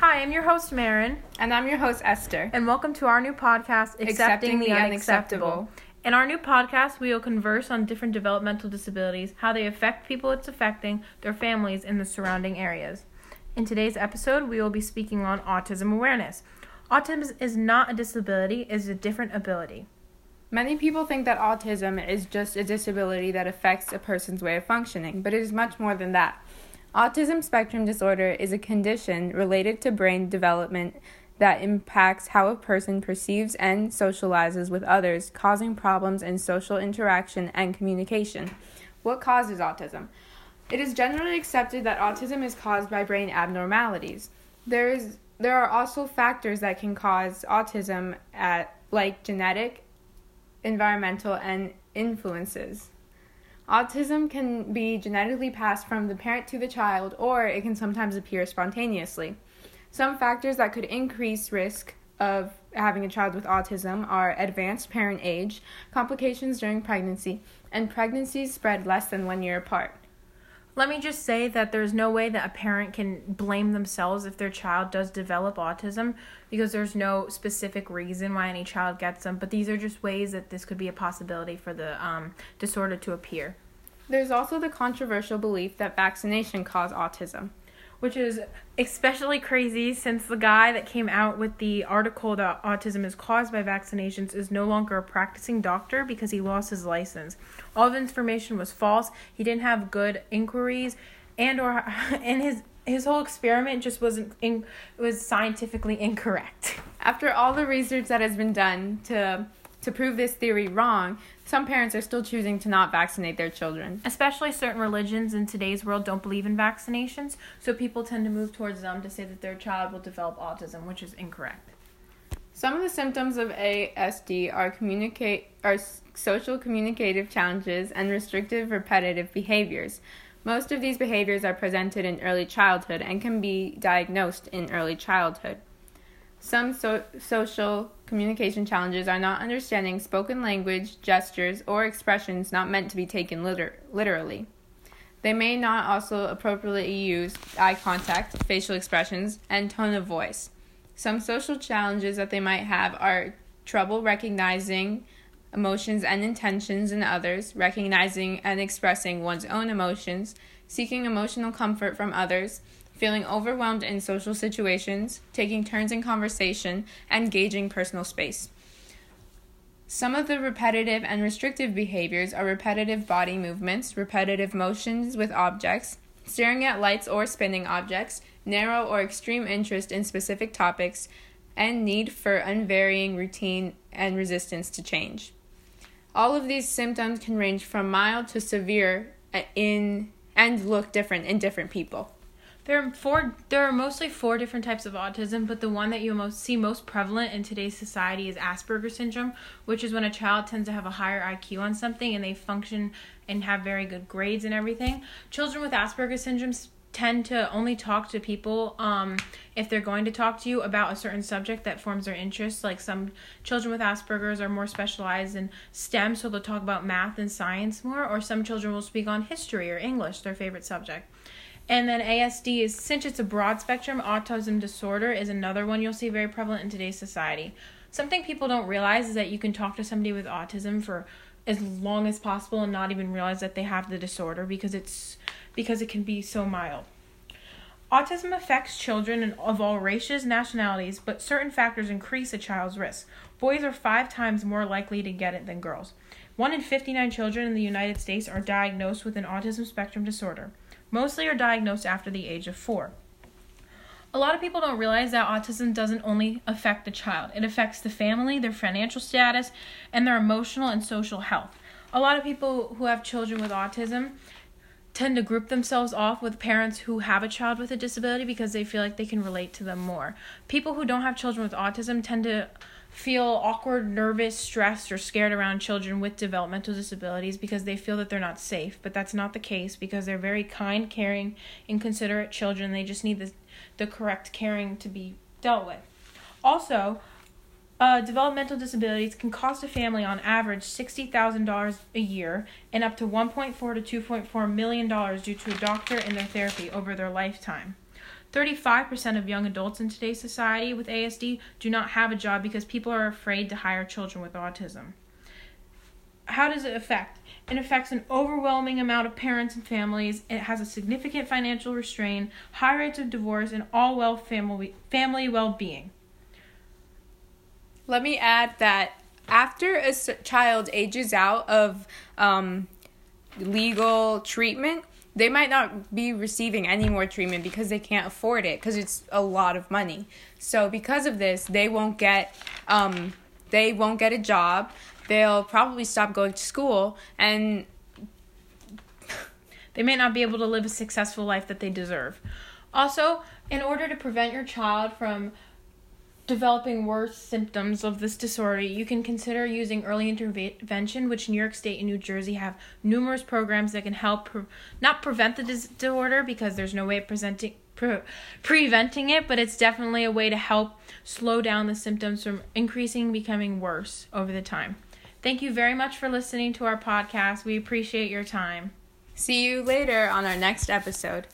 Hi, I'm your host, Marin. And I'm your host, Esther. And welcome to our new podcast, Accepting, Accepting the, the unacceptable. unacceptable. In our new podcast, we will converse on different developmental disabilities, how they affect people it's affecting, their families, and the surrounding areas. In today's episode, we will be speaking on autism awareness. Autism is not a disability, it is a different ability. Many people think that autism is just a disability that affects a person's way of functioning, but it is much more than that. Autism spectrum disorder is a condition related to brain development that impacts how a person perceives and socializes with others, causing problems in social interaction and communication. What causes autism? It is generally accepted that autism is caused by brain abnormalities. There is there are also factors that can cause autism at like genetic, environmental and influences. Autism can be genetically passed from the parent to the child, or it can sometimes appear spontaneously. Some factors that could increase risk of having a child with autism are advanced parent age, complications during pregnancy, and pregnancies spread less than one year apart. Let me just say that there's no way that a parent can blame themselves if their child does develop autism because there's no specific reason why any child gets them, but these are just ways that this could be a possibility for the um, disorder to appear. There's also the controversial belief that vaccination causes autism which is especially crazy since the guy that came out with the article that autism is caused by vaccinations is no longer a practicing doctor because he lost his license. All the information was false. He didn't have good inquiries and or and his his whole experiment just wasn't in, was scientifically incorrect. After all the research that has been done to to prove this theory wrong, some parents are still choosing to not vaccinate their children. Especially certain religions in today's world don't believe in vaccinations, so people tend to move towards them to say that their child will develop autism, which is incorrect. Some of the symptoms of ASD are communicate are social communicative challenges and restrictive repetitive behaviors. Most of these behaviors are presented in early childhood and can be diagnosed in early childhood. Some so- social communication challenges are not understanding spoken language, gestures, or expressions not meant to be taken liter- literally. They may not also appropriately use eye contact, facial expressions, and tone of voice. Some social challenges that they might have are trouble recognizing emotions and intentions in others, recognizing and expressing one's own emotions, seeking emotional comfort from others, feeling overwhelmed in social situations, taking turns in conversation, and gauging personal space. Some of the repetitive and restrictive behaviors are repetitive body movements, repetitive motions with objects, staring at lights or spinning objects, narrow or extreme interest in specific topics, and need for unvarying routine and resistance to change. All of these symptoms can range from mild to severe uh, in and look different in different people. There are four. There are mostly four different types of autism, but the one that you most see most prevalent in today's society is Asperger syndrome, which is when a child tends to have a higher IQ on something and they function and have very good grades and everything. Children with Asperger syndrome tend to only talk to people um, if they're going to talk to you about a certain subject that forms their interest. Like some children with Asperger's are more specialized in STEM, so they'll talk about math and science more, or some children will speak on history or English, their favorite subject. And then ASD is, since it's a broad spectrum, autism disorder is another one you'll see very prevalent in today's society. Something people don't realize is that you can talk to somebody with autism for as long as possible and not even realize that they have the disorder because it's because it can be so mild. Autism affects children of all races, nationalities, but certain factors increase a child's risk. Boys are five times more likely to get it than girls. One in 59 children in the United States are diagnosed with an autism spectrum disorder. Mostly are diagnosed after the age of four. A lot of people don't realize that autism doesn't only affect the child, it affects the family, their financial status, and their emotional and social health. A lot of people who have children with autism tend to group themselves off with parents who have a child with a disability because they feel like they can relate to them more. People who don't have children with autism tend to feel awkward, nervous, stressed, or scared around children with developmental disabilities because they feel that they're not safe. But that's not the case because they're very kind, caring, and considerate children. They just need the, the correct caring to be dealt with. Also, uh, developmental disabilities can cost a family on average $60,000 a year and up to 1.4 to 2.4 million dollars due to a doctor and their therapy over their lifetime. 35% of young adults in today's society with ASD do not have a job because people are afraid to hire children with autism. How does it affect? It affects an overwhelming amount of parents and families. It has a significant financial restraint, high rates of divorce, and all well family family well-being. Let me add that after a child ages out of um, legal treatment, they might not be receiving any more treatment because they can't afford it because it's a lot of money. So because of this, they won't get um, they won't get a job. They'll probably stop going to school and they may not be able to live a successful life that they deserve. Also, in order to prevent your child from developing worse symptoms of this disorder, you can consider using early intervention, which New York State and New Jersey have numerous programs that can help pre- not prevent the disorder because there's no way of presenting pre- preventing it, but it's definitely a way to help slow down the symptoms from increasing becoming worse over the time. Thank you very much for listening to our podcast. We appreciate your time. See you later on our next episode.